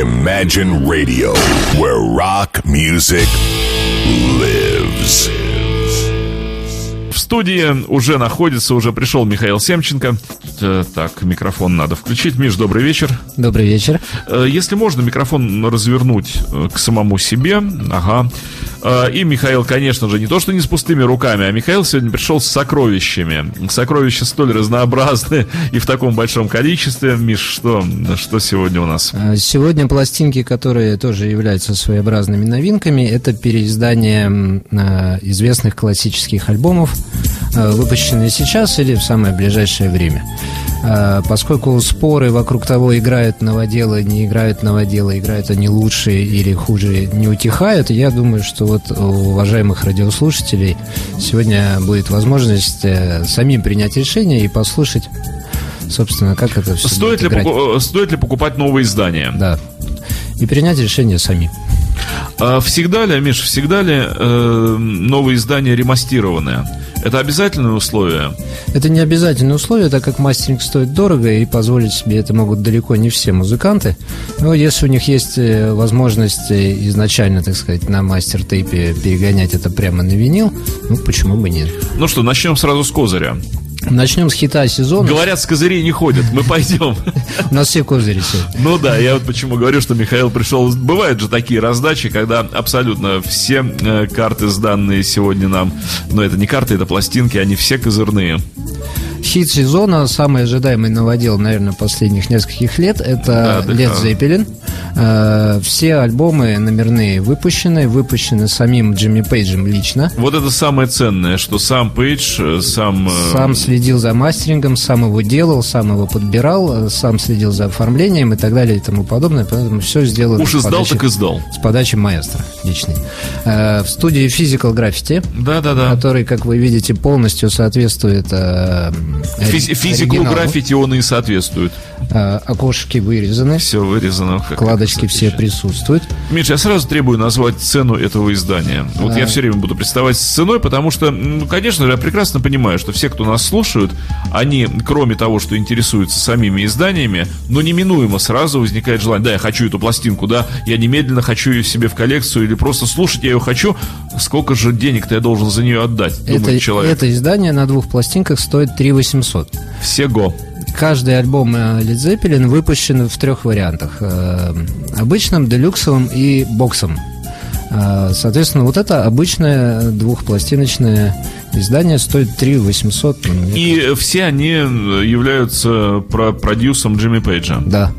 Imagine Radio, where rock music lives. В студии уже находится, уже пришел Михаил Семченко. Э, Так, микрофон надо включить. Миш, добрый вечер. Добрый вечер. Э, Если можно, микрофон развернуть э, к самому себе. Ага. Э, И Михаил, конечно же, не то что не с пустыми руками, а Михаил сегодня пришел с сокровищами. Сокровища столь разнообразны и в таком большом количестве. Миш, что, что сегодня у нас? А, Сегодня пластинки, которые тоже являются своеобразными новинками, это переиздание а, известных классических альбомов, выпущенные сейчас или в самое ближайшее время. А, Поскольку споры вокруг того, играют новоделы, не играют новоделы, играют они лучше или хуже, не утихают, я думаю, что вот у уважаемых радиослушателей сегодня будет возможность э, самим принять решение и послушать, собственно, как это все Стоит ли, играть. поку- э, стоит ли покупать новые издания? Да. И принять решение сами. А Всегда ли, Миш, всегда ли э, новые издания ремастированные? Это обязательное условие? Это не обязательное условие, так как мастеринг стоит дорого, и позволить себе это могут далеко не все музыканты. Но если у них есть э, возможность э, изначально, так сказать, на мастер-тейпе перегонять это прямо на винил, ну почему бы нет? Ну что, начнем сразу с козыря. Начнем с хита сезона. Говорят, с козырей не ходят, мы пойдем. У нас все козыри сегодня. Ну да, я вот почему говорю, что Михаил пришел. Бывают же такие раздачи, когда абсолютно все э, карты, сданные сегодня нам, но это не карты, это пластинки, они все козырные. Хит сезона, самый ожидаемый новодел, наверное, последних нескольких лет, это Да, да, да. Zeppelin. Э, Все альбомы номерные выпущены, выпущены самим Джимми Пейджем лично. Вот это самое ценное, что сам Пейдж, э, сам... э, Сам следил за мастерингом, сам его делал, сам его подбирал, сам следил за оформлением и так далее и тому подобное. Поэтому все сделано Уж с издал, подачи- так издал. с подачи маэстро личной. Э, В студии Physical Graffiti, Да-да-да. который, как вы видите, полностью соответствует э, Физику оригиналу. граффити он и соответствует. Э, Окошки вырезаны, Все вырезано. вкладочки это все присутствуют. Миша, я сразу требую назвать цену этого издания. Вот А. я все время буду приставать с ценой, потому что, ну, конечно же, я прекрасно понимаю, что все, кто нас слушают, они, кроме того, что интересуются самими изданиями, но неминуемо сразу возникает желание, да, я хочу эту пластинку, да, я немедленно хочу ее себе в коллекцию, или просто слушать я ее хочу, сколько же денег-то я должен за нее отдать, думает Это, человек. это издание на двух пластинках стоит 3 800. Всего. Каждый альбом э, Led Zeppelin выпущен в трех вариантах. Э, Обычным, делюксовым и боксом. Э, Соответственно, вот это обычное двухпластиночное издание стоит 3 800. ну, И все они являются про продюсом Джимми Пейджа. Да.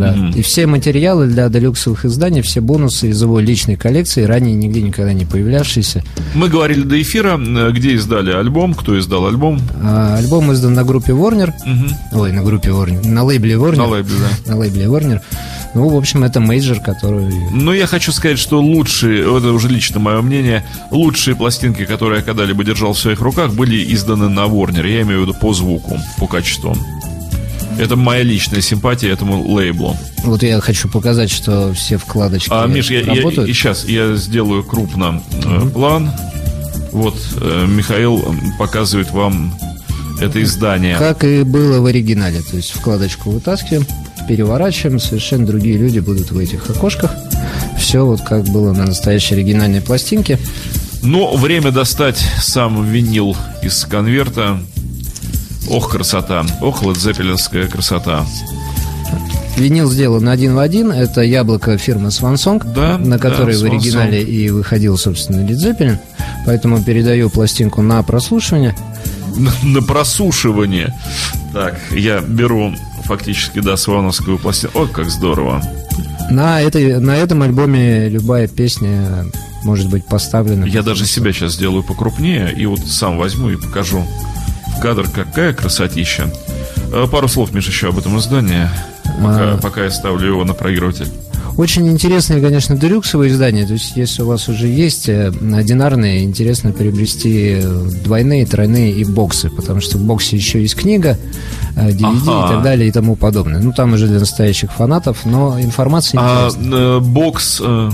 Да. И все материалы для делюксовых изданий, все бонусы из его личной коллекции, ранее нигде никогда не появлявшиеся. Мы говорили до эфира, э, где издали альбом, кто издал альбом. А, Альбом издан на группе Warner. Ой, на группе Warner. На лейбле Warner. На лейбле, да. На лейбле Warner. Ну, в общем, это major, который... Но я хочу сказать, что лучшие, это уже лично мое мнение, лучшие пластинки, которые я когда-либо держал в своих руках, были изданы на Warner. Я имею в виду по звуку, по качеству. Это моя личная симпатия этому лейблу. Вот я хочу показать, что все вкладочки А, Миш, я, я- работают. и сейчас я сделаю крупно э, план. Вот э, Михаил показывает вам это издание. Как и было в оригинале. То есть вкладочку вытаскиваем, переворачиваем, совершенно другие люди будут в этих окошках. Все вот как было на настоящей оригинальной пластинке. Но время достать сам винил из конверта. Ох, красота. Ох, ладзеппелинская красота. Винил сделан один в один. Это яблоко фирмы Swansong, Да, на да, которой в Swan оригинале и выходил, собственно, Zeppelin. Поэтому передаю пластинку на прослушивание. На, на просушивание. Так, я беру фактически, да, свановскую пластинку. Ой, как здорово. На, этой, на этом альбоме любая песня может быть поставлена. Я даже себя сейчас сделаю покрупнее и вот сам возьму и покажу в кадр, какая красотища. Э, Пару слов, Миша, еще об этом издании, пока, А. пока я ставлю его на проигрыватель. Очень интересное, конечно, делюксовое издание. То есть, если у вас уже есть э, одинарные, интересно приобрести э, двойные, тройные и боксы, потому что в боксе еще есть книга, DVD Ага. и так далее и тому подобное. Ну, там уже для настоящих фанатов, но информация А интересная. э, бокс э,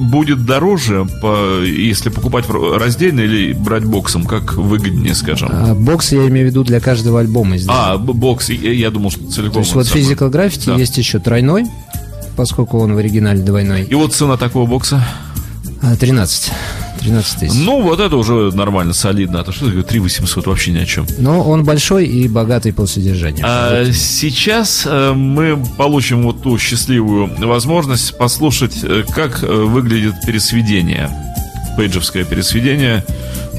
будет дороже, по, если покупать раздельно или брать боксом, как выгоднее, скажем. А бокс я имею в виду для каждого альбома издания. А, бокс, я, я думал, что целиком. То есть вот самое. Physical Graffiti Да. есть еще тройной, поскольку он в оригинале двойной. И вот цена такого бокса? 13. 13 тысяч. Ну, вот это уже нормально, солидно. А то что такое 3 800 вообще ни о чем. Но он большой и богатый по содержанию. А сейчас э, мы получим вот ту счастливую возможность послушать, э, как э, выглядит пересведение. Пейджевское пересведение,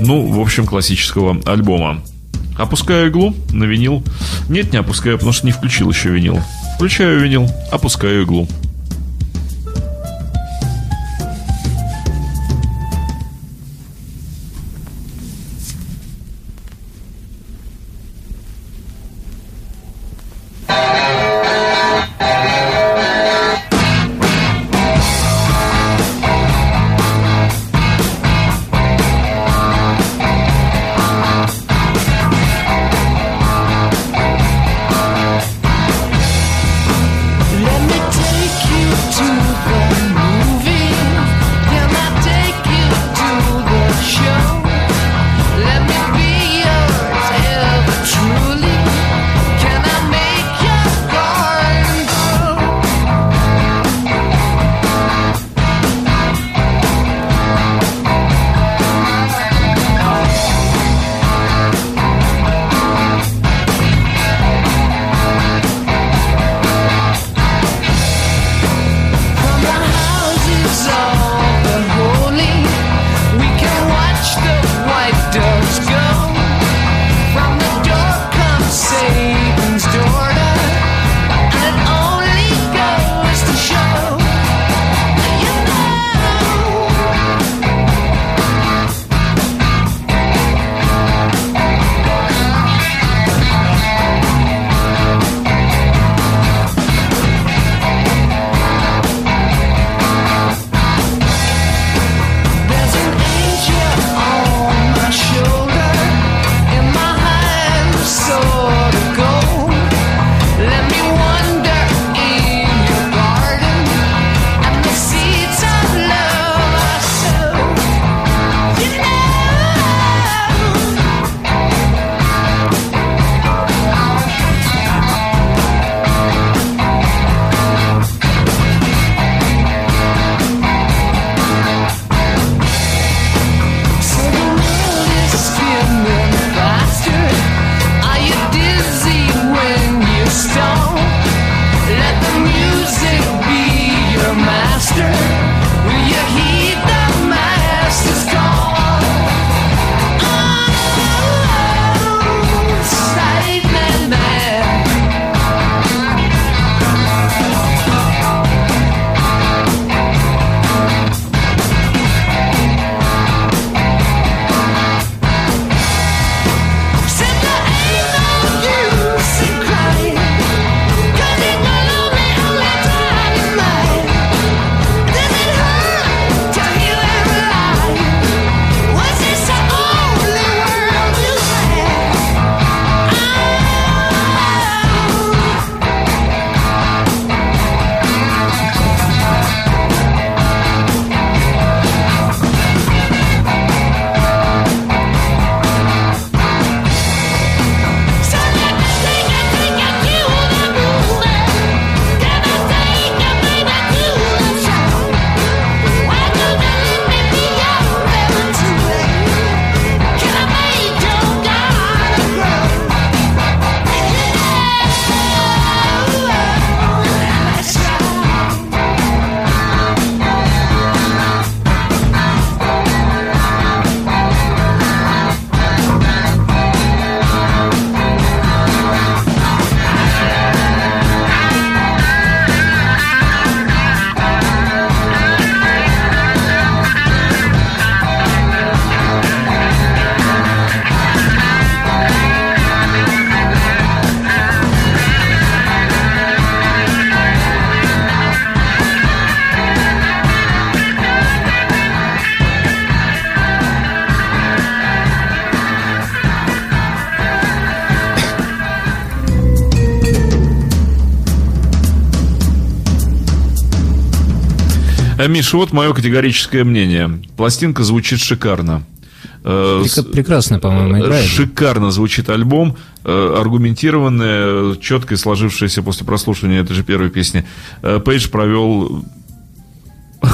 ну, в общем, классического альбома. Опускаю иглу на винил. Нет, не опускаю, потому что не включил еще винил. Включаю винил, опускаю иглу. Миша, вот мое категорическое мнение. Пластинка звучит шикарно. Э, Прек- прекрасно, по-моему, играет. Шикарно звучит альбом, э, аргументированная, четко сложившаяся после прослушивания этой же первой песни. Э, Пейдж провел...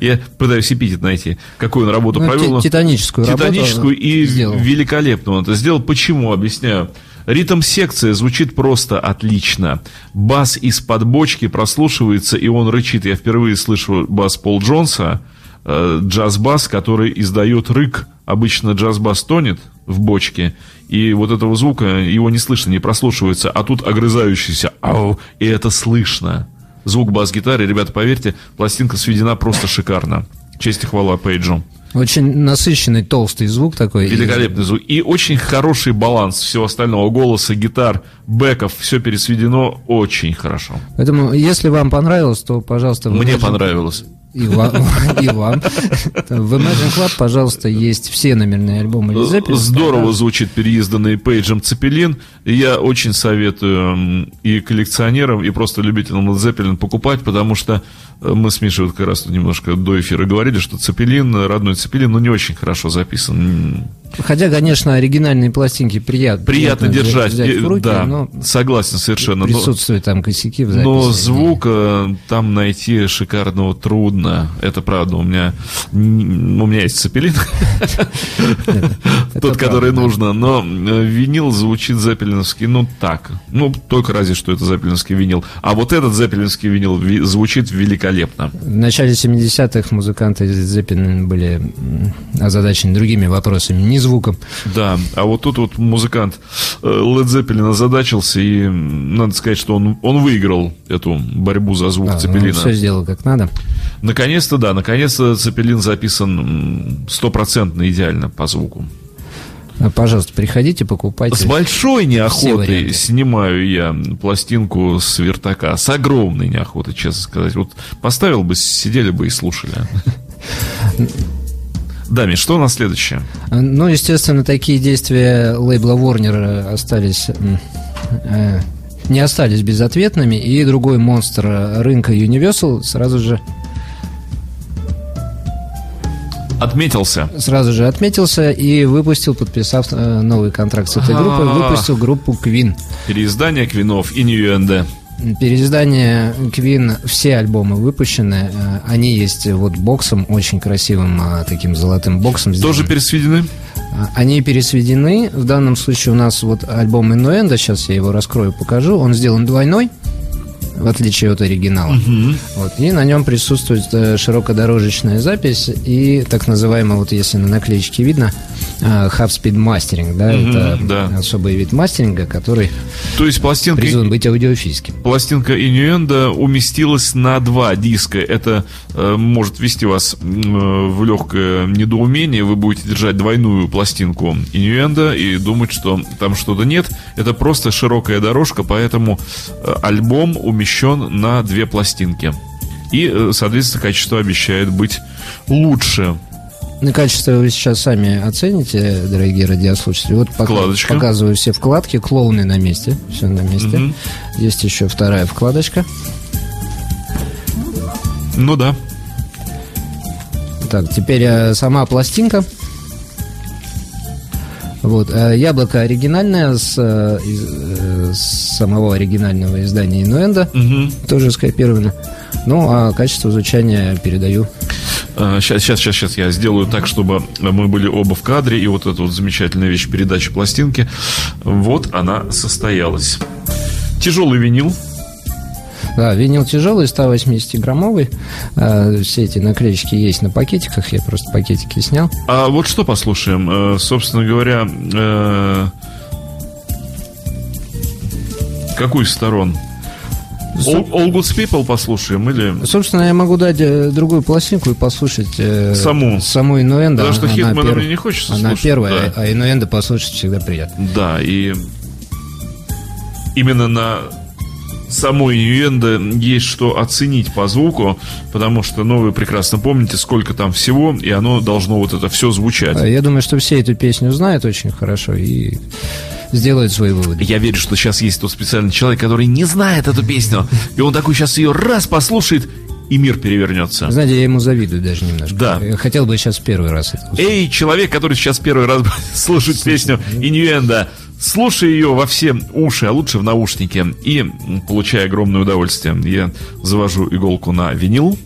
Я пытаюсь эпитет найти, какую он работу Ну, провел. ти- титаническую работу Титаническую и сделал. великолепно он это сделал. Почему? Объясняю. Ритм-секция звучит просто отлично. Бас из-под бочки прослушивается, и он рычит. Я впервые слышу бас Пол Джонса, э, джаз-бас, который издает рык. Обычно джаз-бас тонет в бочке, и вот этого звука его не слышно, не прослушивается, а тут огрызающийся «ау», и это слышно. Звук бас-гитары, ребята, поверьте, пластинка сведена просто шикарно. Честь и хвала Пейджу. Очень насыщенный, толстый звук такой. Великолепный звук. И очень хороший баланс всего остального. Голоса, гитар, бэков. Все пересведено очень хорошо. Поэтому, если вам понравилось, то, пожалуйста... Мне Imagine- понравилось. И вам. И вам. В Imagine Club, пожалуйста, есть все номерные альбомы Led. Здорово звучит переизданный Пейджем Цепелин. Я очень советую и коллекционерам, и просто любителям Led Zeppelin покупать, потому что э, мы с Мишей вот как раз немножко до эфира говорили, что Цепелин, родной Цепелин, ну не очень хорошо записан. Хотя, конечно, оригинальные пластинки приятно. Приятно взять- держать. взять в И- руки, да, но согласен совершенно. Но- присутствуют там косяки в записи. Но звука там найти шикарного трудно. Это правда. У меня, у меня есть цепелин, тот, который нужно. Но э, винил звучит зеппелиновский, ну так. Ну, только разве что это зеппелиновский винил. А вот этот зеппелиновский винил ви- звучит великолепно. В начале 70-х музыканты Zeppelin были озадачены другими вопросами, не звуком. Да, а вот тут вот музыкант э, Led Zeppelin озадачился, и надо сказать, что он, он выиграл эту борьбу за звук А, Цепелина. все сделал как надо. Наконец-то, да, наконец-то Цепелин записан стопроцентно идеально по звуку. А, Пожалуйста, приходите, покупайте. С большой неохотой снимаю я пластинку с вертака. С огромной неохотой, честно сказать. Вот поставил бы, сидели бы и слушали. Да, Миш, что у нас следующее? Ну, естественно, такие действия лейбла Warner остались... м, э, не остались безответными, и другой монстр рынка Universal сразу же Отметился. сразу же отметился и выпустил, подписав э, новый контракт с этой группой, выпустил группу Queen. Переиздание Квинов и Ньюэнде. Переиздание Queen, все альбомы выпущены, э, они есть вот боксом, очень красивым э, таким золотым боксом. Тоже сделаны. пересведены? А, Они пересведены. В данном случае у нас вот альбом Инуэнда, сейчас я его раскрою, покажу. Он сделан двойной, в отличие от оригинала. Вот, и на нем присутствует э, широкодорожечная запись и так называемый, вот если на наклеечке видно, э, half speed mastering, да, Мгм, это да. особый вид мастеринга, который То есть пластинка, призван быть аудиофильским. пластинка Иньюэнда уместилась на два диска. Это э, может ввести вас м, в легкое недоумение. Вы будете держать двойную пластинку Иньюэнда и думать, что там что-то нет. Это просто широкая дорожка, поэтому э, альбом умещен на две пластинки. И, э, соответственно, качество обещает быть лучше. На качество вы сейчас сами оцените, дорогие радиослушатели. Вот Вкладочка. показываю все вкладки, клоуны на месте, все на месте. Мгм. Есть еще вторая вкладочка. Ну да. Так, теперь э, сама пластинка. Вот, э, яблоко оригинальное с, э, из, с самого оригинального издания Инуэнда, Мгм. тоже скопировано. Ну, а качество звучания передаю. Сейчас, сейчас, сейчас, сейчас я сделаю так, чтобы мы были оба в кадре, и вот эта вот замечательная вещь передачи пластинки, вот она состоялась. Тяжелый винил, Да, винил тяжелый, 180-граммовый. Э, все эти наклеечки есть на пакетиках, я просто пакетики снял. А вот что послушаем? Э, Собственно говоря, э, какую из сторон? All, All Good People послушаем или... Собственно, я могу дать э, другую пластинку и послушать э, Саму. саму Инуэнда. Потому что Она Хитмана перв- мне не хочется Она слушать, первая, да. а Инуэнда послушать всегда приятно. Да, и именно на самой Иньюэнда есть что оценить по звуку, потому что, ну, вы прекрасно помните, сколько там всего, и оно должно вот это все звучать. А Я думаю, что все эту песню знают очень хорошо и сделают свои выводы. Я верю, что сейчас есть тот специальный человек, который не знает эту песню, и он такой сейчас ее раз послушает и мир перевернется. Знаете, я ему завидую даже немножко. Да. Хотел бы сейчас первый раз это услышать. Эй, человек, который сейчас первый раз слушает песню Иньюэнда, слушай ее во все уши, а лучше в наушнике, и получай огромное удовольствие. Я завожу иголку на винил.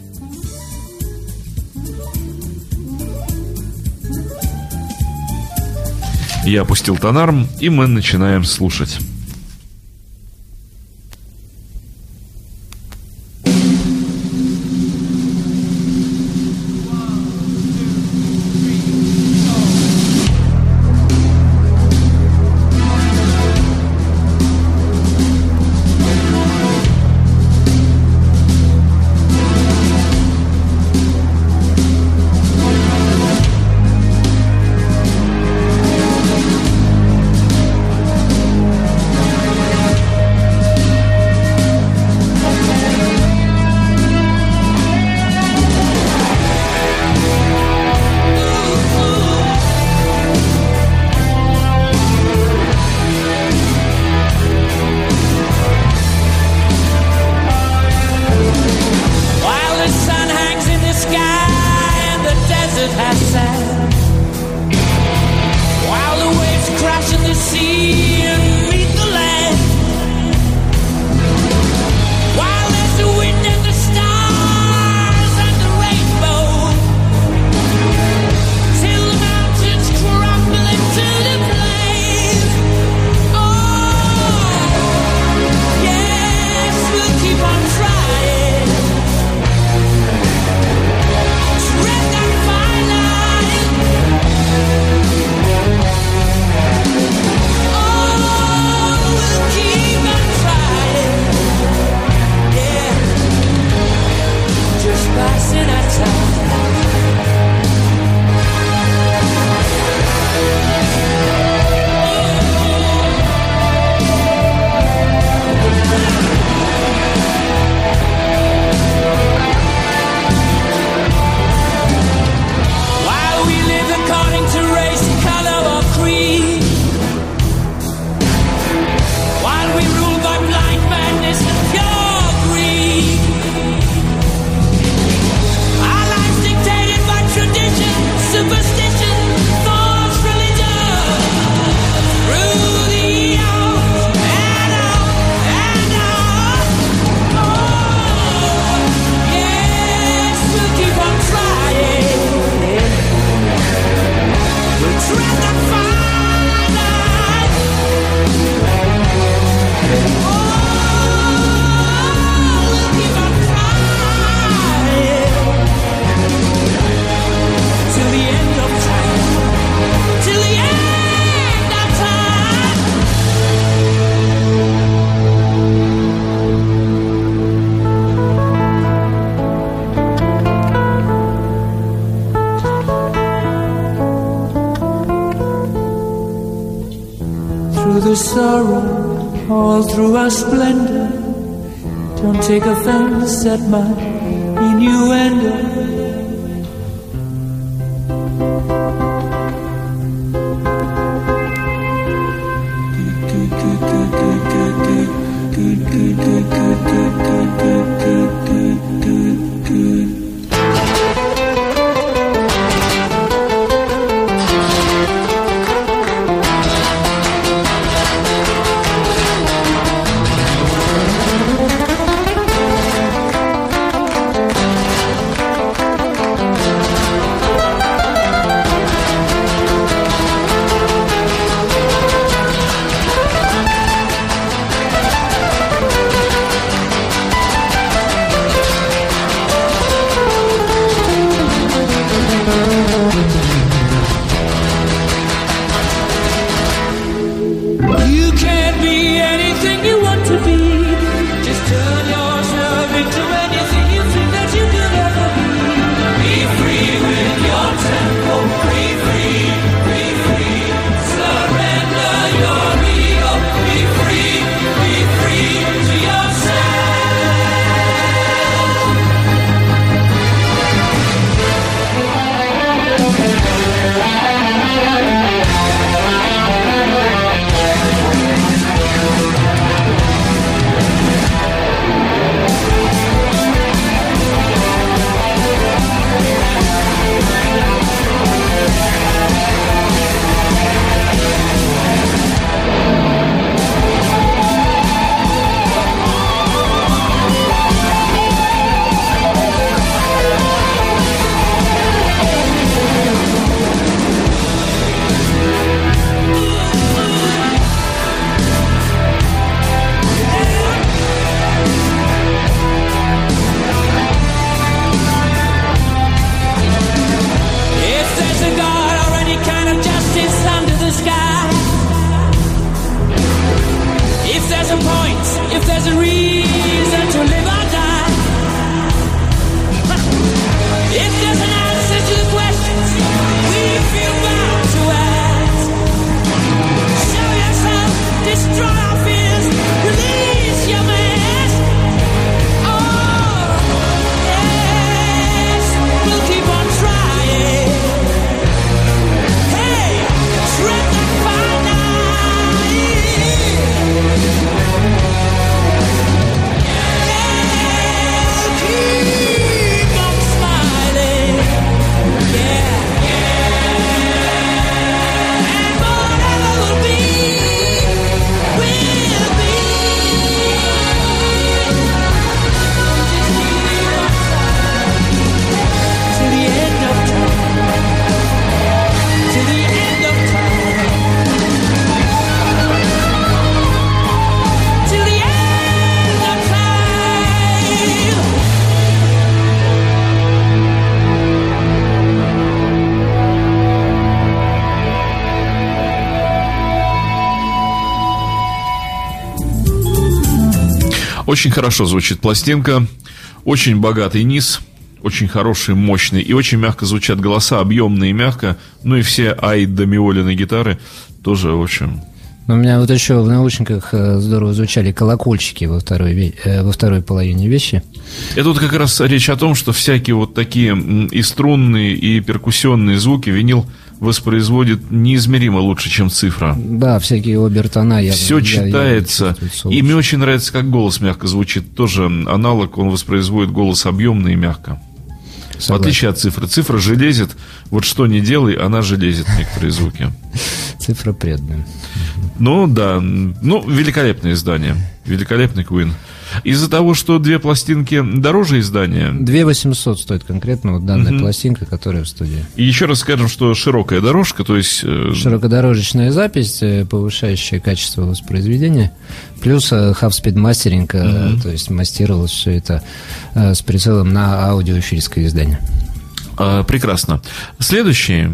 Я опустил тонарм, и мы начинаем слушать. set my Очень хорошо звучит пластинка, очень богатый низ, очень хороший, мощный, и очень мягко звучат голоса, объемные и мягко, ну и все ай до миолины гитары тоже, в общем, Но у меня вот еще в наушниках э, здорово звучали колокольчики во второй, э, во второй половине вещи. Это вот как раз речь о том, что всякие вот такие и струнные, и перкуссионные звуки винил воспроизводит неизмеримо лучше, чем цифра. Да, всякие обертона. Я, Все я- я читается. чувствую и лучше. мне очень нравится, как голос мягко звучит. Тоже аналог, он воспроизводит голос объемно и мягко. В Согласен. отличие от цифры. Цифра железит. Вот что не делай, она железит некоторые звуки. Цифра преданная. Ну, да. Ну, великолепное издание. Великолепный Queen. Из-за того, что две пластинки дороже издания, 2 800 стоит конкретно вот данная пластинка, которая в студии. и еще раз скажем, что широкая дорожка, то есть... э, Широкодорожечная запись, э, повышающая качество воспроизведения, плюс э, half-speed мастеринг, то есть мастерилось все это с прицелом на аудиоэфирское издание. а, прекрасно. Следующий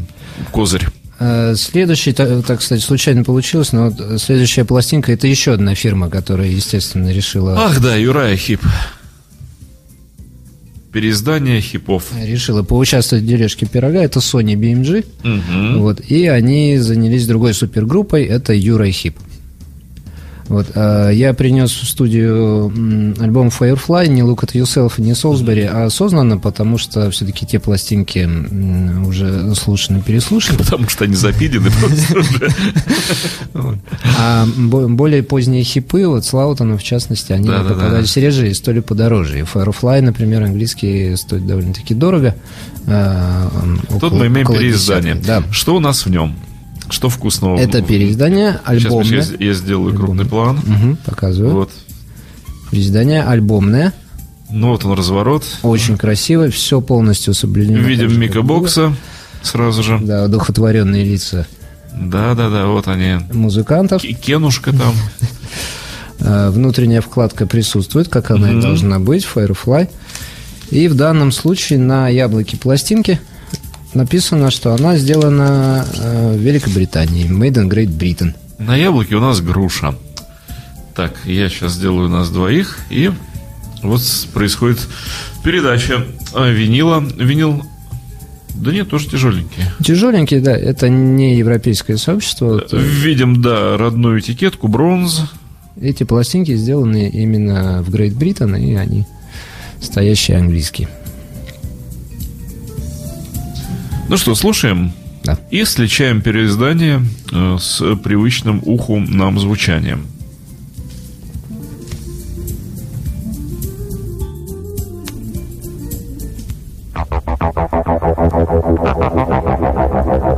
козырь. Э, Следующий, та- так, кстати, случайно получилось, но вот следующая пластинка это еще одна фирма, которая, естественно, решила, Ах, да, Юрая Хип. Переиздание хипов. решила поучаствовать в дележке пирога. Это Sony BMG. Мгм. Вот, и они занялись другой супергруппой, это Юра Хип. Вот, а, я принес в студию альбом Firefly, не Look at Yourself, не Солсбери, а осознанно, потому что все-таки те пластинки уже слушаны, переслушаны. Потому что они запидены. А бо- более поздние хипы, вот Слаутона в частности, они попадались реже и стоили подороже. И Firefly, например, английский стоит довольно-таки дорого. а, Тут мы имеем переиздание. Что у нас в нем? Что вкусного? Это переиздание Сейчас альбомное. я, я сделаю крупный план. Мгм, показываю. Вот. Издание альбомное, Ну вот он разворот. очень красивое, все полностью соблюдено. Видим Мика Бокса сразу же. Да, одухотворенные лица Да-да-да, вот они. музыкантов. Ке- Кенушка там. Э, Внутренняя вкладка присутствует, как она и должна быть, Firefly. И в данном случае на яблоке пластинки написано, что она сделана э, в Великобритании. Made in Great Britain. На яблоке у нас груша. Так, я сейчас сделаю нас двоих, и вот происходит передача а, винила. Винил, да нет, тоже тяжеленький. Тяжеленький, да, это не европейское сообщество. Э, Видим, да, родную этикетку, бронз. Эти пластинки сделаны именно в Great Britain, и они стоящие английские. Ну что, слушаем? Да. И сличаем переиздание э, с привычным уху нам звучанием. Passing through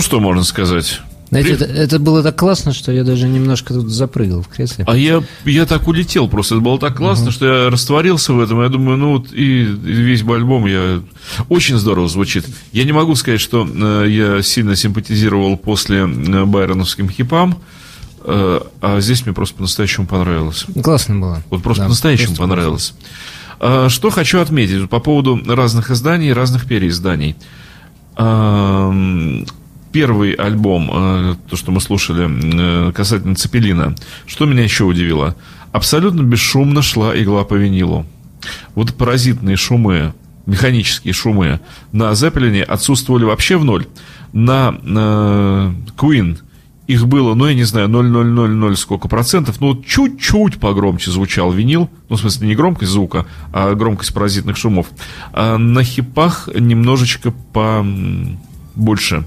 Ну, что можно сказать? Знаете, это, это было так классно, что я даже немножко тут запрыгал в кресле. А я, я так улетел просто. Это было так классно, uh-huh. что я растворился в этом. Я думаю, ну вот и, и весь альбом я... Очень здорово звучит. Я не могу сказать, что э, я сильно симпатизировал после э, байроновским хипам. Э, а здесь мне просто по-настоящему понравилось. Классно было. Вот просто да, по-настоящему понравилось. А, что хочу отметить по поводу разных изданий, разных переизданий. Первый альбом, э, то, что мы слушали э, касательно Цепелина, что меня еще удивило? Абсолютно бесшумно шла игла по винилу. Вот паразитные шумы, механические шумы на Зеппелине отсутствовали вообще в ноль. На, на Queen их было, ну, я не знаю, 0,000 сколько процентов, ну, чуть-чуть погромче звучал винил, ну, в смысле, не громкость звука, а громкость паразитных шумов. А на хипах немножечко побольше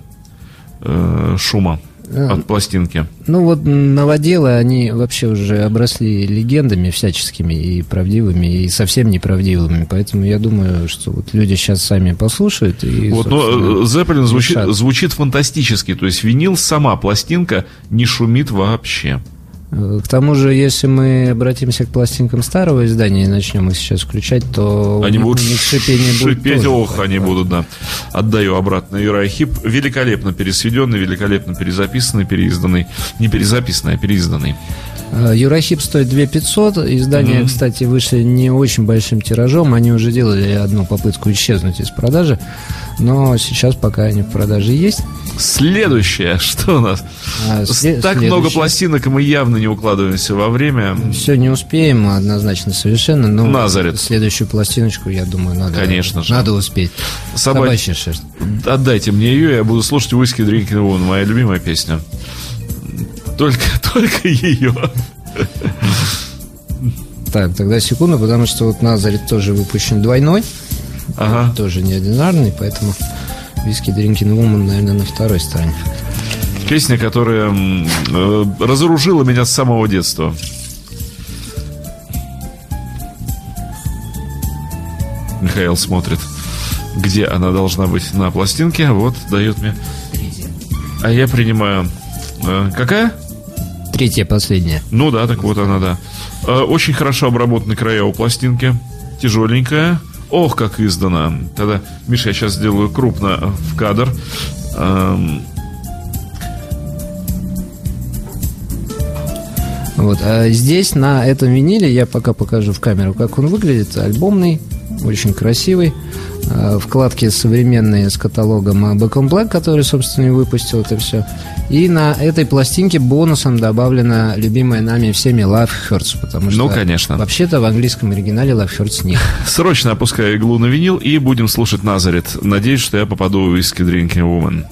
э, шума а, от пластинки. Ну вот новоделы, они вообще уже обросли легендами всяческими и правдивыми, и совсем неправдивыми. Поэтому я думаю, что вот люди сейчас сами послушают и, Вот, но Зеппелин звучит, звучит фантастически. То есть винил, сама пластинка не шумит вообще. К тому же, если мы обратимся к пластинкам старого издания и начнем их сейчас включать, то они будут шипение шипеть, будет ох, они будут, да. Отдаю обратно Юрай Хип. Великолепно пересведенный, великолепно перезаписанный, переизданный. Не перезаписанный, а переизданный. Э, Юрахип стоит 2 500. Издания, mm-hmm. кстати, вышли не очень большим тиражом. Они уже делали одну попытку исчезнуть из продажи. Но сейчас пока они в продаже есть. Следующее, что у нас? А, след- так много пластинок, и мы явно не укладываемся во время. Все не успеем, однозначно совершенно. Но Назарет. следующую пластиночку, я думаю, надо, Конечно же. надо успеть. Собачья шерсть. Отдайте мне ее, я буду слушать Whisky Drinking Woman, моя любимая песня. Только, только ее. Так, тогда секунду, потому что вот Назарет тоже выпущен двойной. Ага. Тоже неординарный, поэтому Виски Drinking Woman, наверное, на второй стороне. Песня, которая э, разоружила меня с самого детства. Михаил смотрит, где она должна быть на пластинке. Вот, дает мне. А я принимаю. Э, какая? Третья, последняя. Ну да, так вот она, да. Э, очень хорошо обработаны края у пластинки. Тяжеленькая. Ох, как издана. Тогда, Миша, я сейчас сделаю крупно в кадр. Эм. Вот, а здесь на этом виниле я пока покажу в камеру, как он выглядит. Альбомный, очень красивый. Э, вкладки современные с каталогом Back on Black, который, собственно, и выпустил это все. И на этой пластинке бонусом добавлена любимая нами всеми Love Hurts, потому что ну, конечно. вообще-то в английском оригинале Love Hurts нет. Срочно опускаю иглу на винил и будем слушать Назарет. Надеюсь, что я попаду в Whiskey Drinking Woman.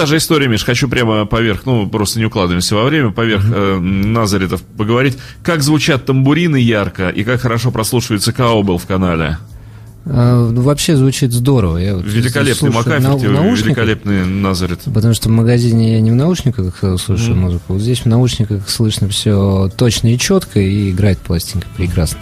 Та же история, Миш, хочу прямо поверх, ну, просто не укладываемся во время, поверх э, Назаретов поговорить. Как звучат тамбурины ярко и как хорошо прослушивается каубел в канале? А, ну, вообще звучит здорово. Я вот Великолепный в наушниках, великолепный Назарет. Потому что в магазине я не в наушниках э, слушаю музыку. Вот здесь в наушниках слышно все точно и четко, и играет пластинка прекрасно.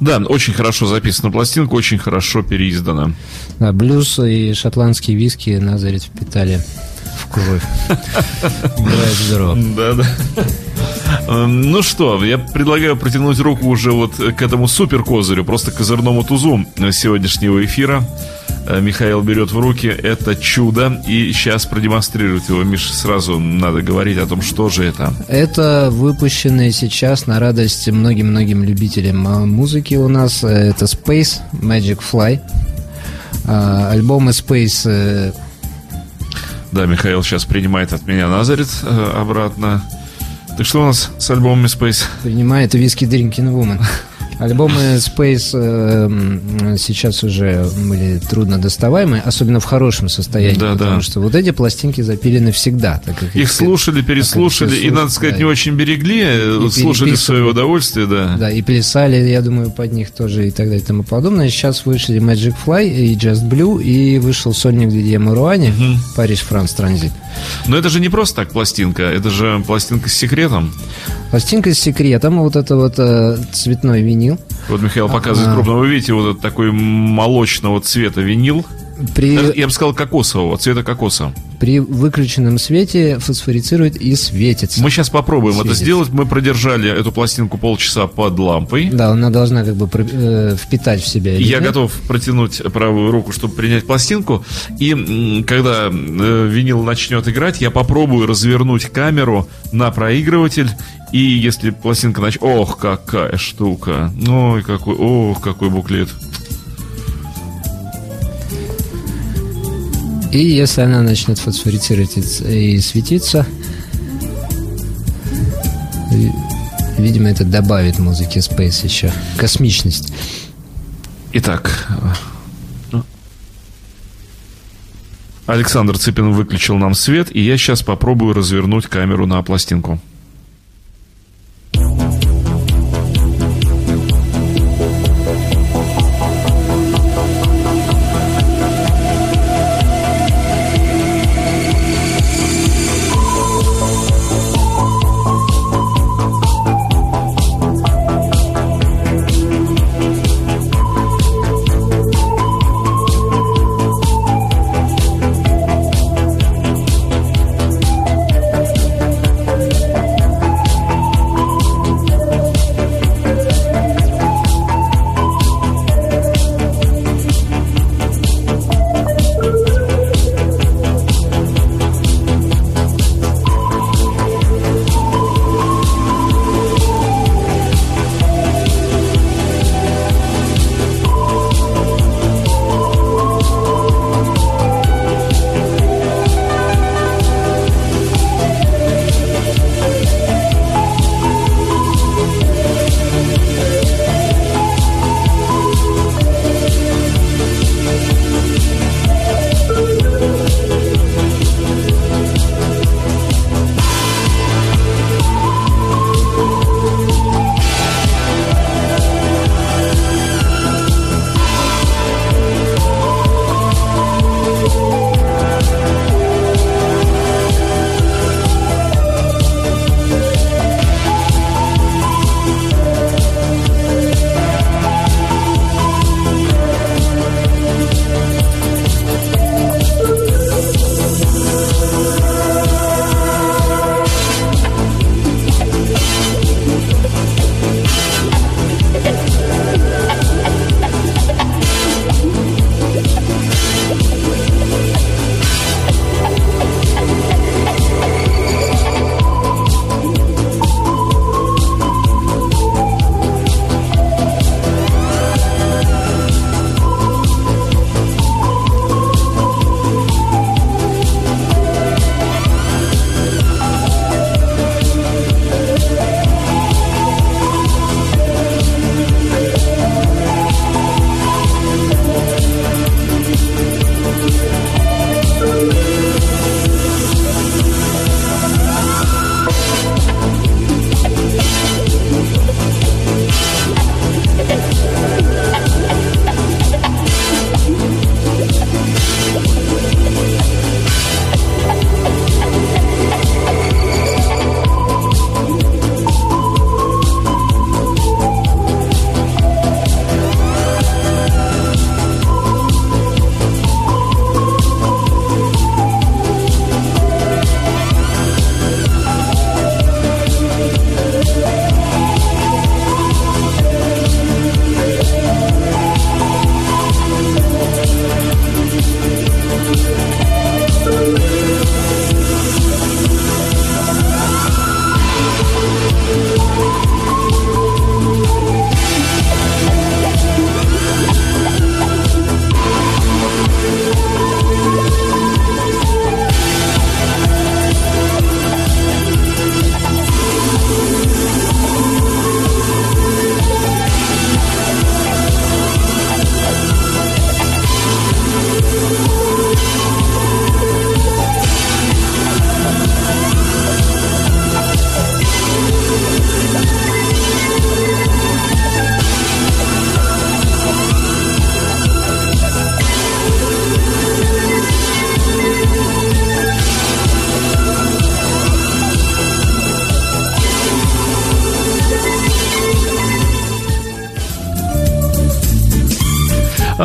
Да, очень хорошо записана пластинка, очень хорошо переиздана. Да, блюз и шотландские виски Назарет впитали в кровь. Играет здорово. Да, да. Эм, Ну что, я предлагаю протянуть руку уже вот к этому супер козырю, просто козырному тузу сегодняшнего эфира. Э, Михаил берет в руки это чудо и сейчас продемонстрирует его. Миш, сразу надо говорить о том, что же это. Это выпущенные сейчас на радость многим-многим любителям а, музыки у нас. э, Это Space Magic Fly. Альбомы Space э, Да, Михаил сейчас принимает от меня Назарет э, обратно. Так что у нас с альбомами Space? принимает виски Drinking Woman. Альбомы Space э, сейчас уже были трудно доставаемые, особенно в хорошем состоянии, Да, потому да. что вот эти пластинки запилены всегда. Так как Их слушали, переслушали, и, надо сказать, не очень берегли, э, И слушали в свое удовольствие, да. Да, и плясали, я думаю, под них тоже и так далее и тому подобное. Сейчас вышли Magic Fly и Just Blue, и вышел сольник Дидье Маруани, Париж Франс Транзит. Но это же не просто так пластинка, это же пластинка с секретом. Пластинка с секретом, вот это вот э, цветной винил. Вот Михаил показывает Ага. крупно. Вы видите, вот этот такой молочного цвета винил. При, Я бы сказал, кокосового, цвета кокоса. при выключенном свете фосфорицирует и светится. Мы сейчас попробуем это Светится. сделать. Мы продержали эту пластинку полчаса под лампой. Да, она должна как бы э, впитать в себя. Я элемент. готов протянуть правую руку, чтобы принять пластинку. И когда э, винил начнет играть, я попробую развернуть камеру на проигрыватель. И если пластинка начнет... Ох, какая штука! Ой, какой... Ох, какой буклет! И если она начнет фосфорицировать и светиться, ви- видимо, это добавит музыке Space еще космичность. Итак, э, Александр Цыпин выключил нам свет, и я сейчас попробую развернуть камеру на пластинку.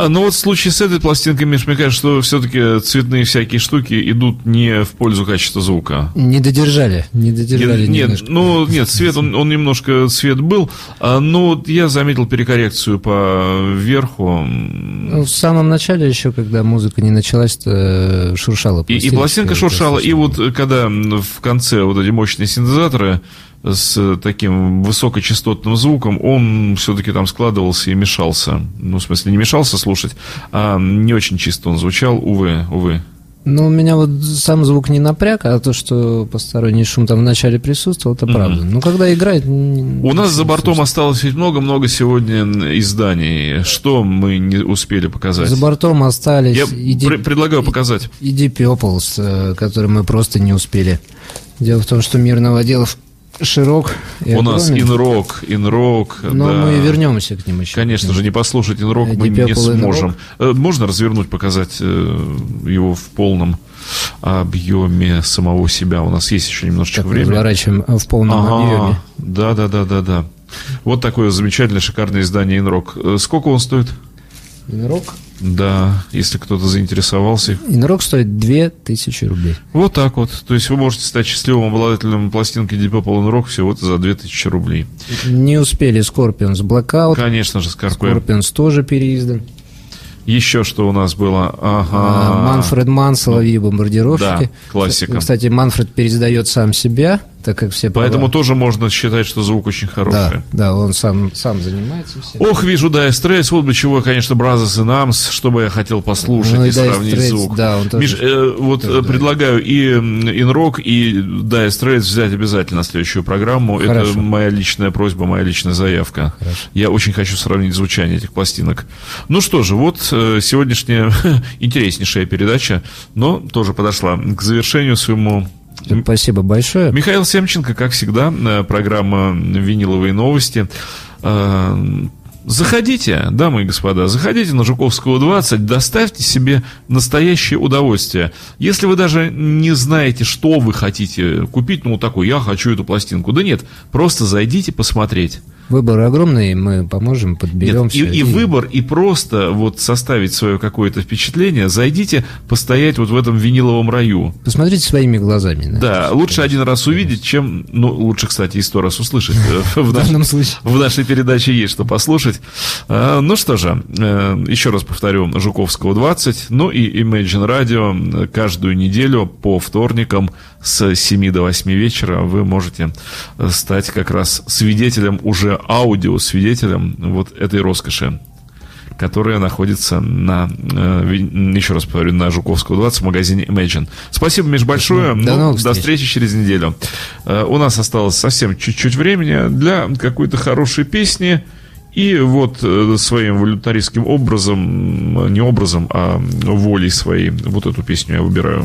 А, ну вот в случае с этой пластинкой, Миш, мне кажется, что все-таки цветные всякие штуки идут не в пользу качества звука. Не додержали, не додержали Нет, немножко. ну нет, цвет, он, он немножко цвет был, а, но вот я заметил перекоррекцию по верху. Ну, в самом начале еще, когда музыка не началась, то шуршала И, и пластинка шуршала, и вот э, когда в конце вот эти мощные синтезаторы с таким высокочастотным звуком, он все-таки там складывался и мешался. Ну, в смысле, не мешался слушать, а не очень чисто он звучал, увы, увы. Ну, меня вот сам звук не напряг, а то, что посторонний шум там вначале присутствовал, это правда. Ну, когда играет... У нас за бортом осталось ведь много-много сегодня изданий. Что мы не успели показать? За бортом остались Я и Deep- пр- предлагаю показать. и Deep Purple, с, э, который мы просто не успели. Дело в том, что мир новоделов широк и У нас инрок, инрок. но да. мы вернемся к ним еще. Конечно же, не послушать инрок мы не сможем. Э, Можно развернуть, показать э, его в полном объеме самого себя. У нас есть еще немножечко Так, времени. разворачиваем э, в полном объеме. Да, да, да, да, да. Вот такое замечательное, шикарное издание Инрок. Сколько он стоит? Инрок. Да, если кто-то заинтересовался. Инрок стоит 2000 рублей. Вот так вот. То есть вы можете стать счастливым обладателем пластинки Deep Purple Inrock всего-то за 2000 рублей. Не успели Scorpions Blackout. Конечно же, Скорпио. Scorpions тоже переиздан. Еще что у нас было? Ага. А, Манфред Манн, Соловьи бомбардировщики. Да, классика. Кстати, Манфред переиздает сам себя, так как все права- Поэтому тоже можно считать, что звук очень хороший. Да, да, он сам, сам занимается всем. Ох, вижу, да, стресс, вот бы чего, конечно, Brothers and Arms, что бы я хотел послушать Ну и и сравнить Straits, звук. да, он тоже- Миш, э, вот тоже э, предлагаю и м, Инрок, и Dire Straits взять обязательно на следующую программу. Хорошо. Это моя личная просьба, моя личная заявка. Я очень хочу сравнить звучание этих пластинок. Ну что же, вот э, сегодняшняя интереснейшая передача, но тоже подошла к завершению своему Спасибо большое. Михаил Семченко, как всегда, э, программа «Виниловые новости». Э, Заходите, дамы и господа, заходите на Жуковского 20, доставьте себе настоящее удовольствие. Если вы даже не знаете, что вы хотите купить, ну, такой, я хочу эту пластинку. Да нет, просто зайдите посмотреть. Выбор огромный, мы поможем, подберем Нет, и, все. и выбор, и просто вот составить свое какое-то впечатление, зайдите постоять вот в этом виниловом раю. Посмотрите своими глазами. Да, это. лучше один раз увидеть, чем, ну, лучше, кстати, и сто раз услышать. В, данном случае. в нашей передаче есть что послушать. А, Ну что же, э, еще раз повторю, Жуковского 20, ну и Imagine Radio каждую неделю по вторникам с 7 до 8 вечера вы можете стать как раз свидетелем, уже аудио свидетелем вот этой роскоши которая находится на, э, еще раз повторю, на Жуковского 20 в магазине Imagine. Спасибо, Миш, большое. До Ну, новых до встреч. встречи через неделю. Э, У нас осталось совсем чуть-чуть времени для какой-то хорошей песни. И вот э, своим волюнтаристским образом, не образом, а волей своей, вот эту песню я выбираю.